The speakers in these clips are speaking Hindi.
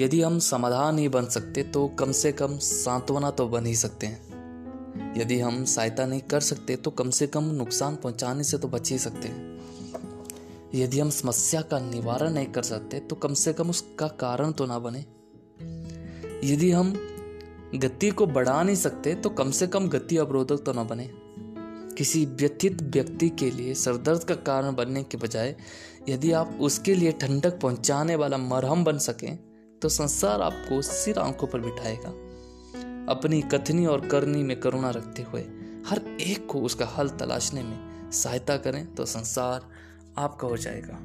यदि हम समाधान नहीं बन सकते तो कम से कम सांत्वना तो बन ही सकते हैं। यदि हम सहायता नहीं कर सकते तो कम से कम नुकसान पहुँचाने से तो बच ही सकते हैं। यदि हम समस्या का निवारण नहीं कर सकते तो कम से कम उसका कारण तो ना बने। यदि हम गति को बढ़ा नहीं सकते तो कम से कम गति अवरोधक तो ना बने। किसी व्यथित व्यक्ति के लिए सरदर्द का कारण बनने के बजाय, यदि आप उसके लिए ठंडक पहुँचाने वाला मरहम बन सकें तो संसार आपको सिर आँखों पर बिठाएगा। अपनी कथनी और करनी में करुणा रखते हुए, हर एक को उसका हल तलाशने में सहायता करें तो संसार आपका हो जाएगा।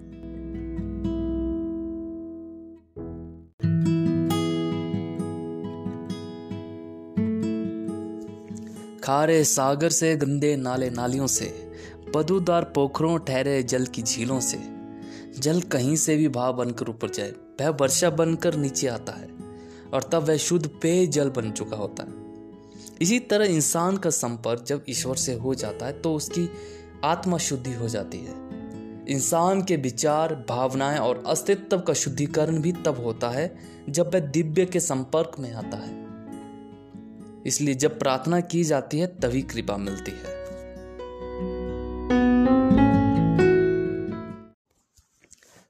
खारे सागर से, गंदे नाले नालियों से, बदूदार पोखरों ठहरे जल की झीलों से जल कहीं से भी भाव बनकर ऊपर जाए, वह वर्षा बनकर नीचे आता है, और तब वह शुद्ध पेय जल बन चुका होता है। इसी तरह इंसान का संपर्क जब ईश्वर से हो जाता है तो उसकी आत्मा शुद्धि हो जाती है। इंसान के विचार, भावनाएँ और अस्तित्व का शुद्धिकरण भी तब होता है, जब वह दिव्य के संपर्क में आता है। इसलिए जब प्रार्थना की जाती है, तभी कृपा मिलती है।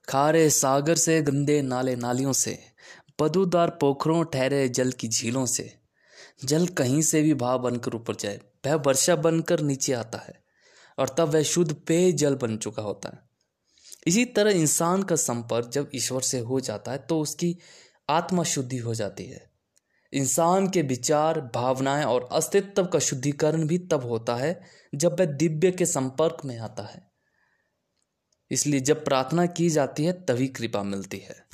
खारे सागर से, गंदे नाले नालियों से बदूदार पोखरों ठहरे जल की झीलों से। जल कहीं से भी भाव बनकर ऊपर जाए, वह वर्षा बनकर नीचे आता है, और तब वह शुद्ध पेय जल बन चुका होता है। इसी तरह इंसान का संपर्क जब ईश्वर से हो जाता है तो उसकी आत्मा शुद्धि हो जाती है। इंसान के विचार, भावनाएँ और अस्तित्व का शुद्धिकरण भी तब होता है, जब वह दिव्य के संपर्क में आता है। इसलिए जब प्रार्थना की जाती है तभी कृपा मिलती है।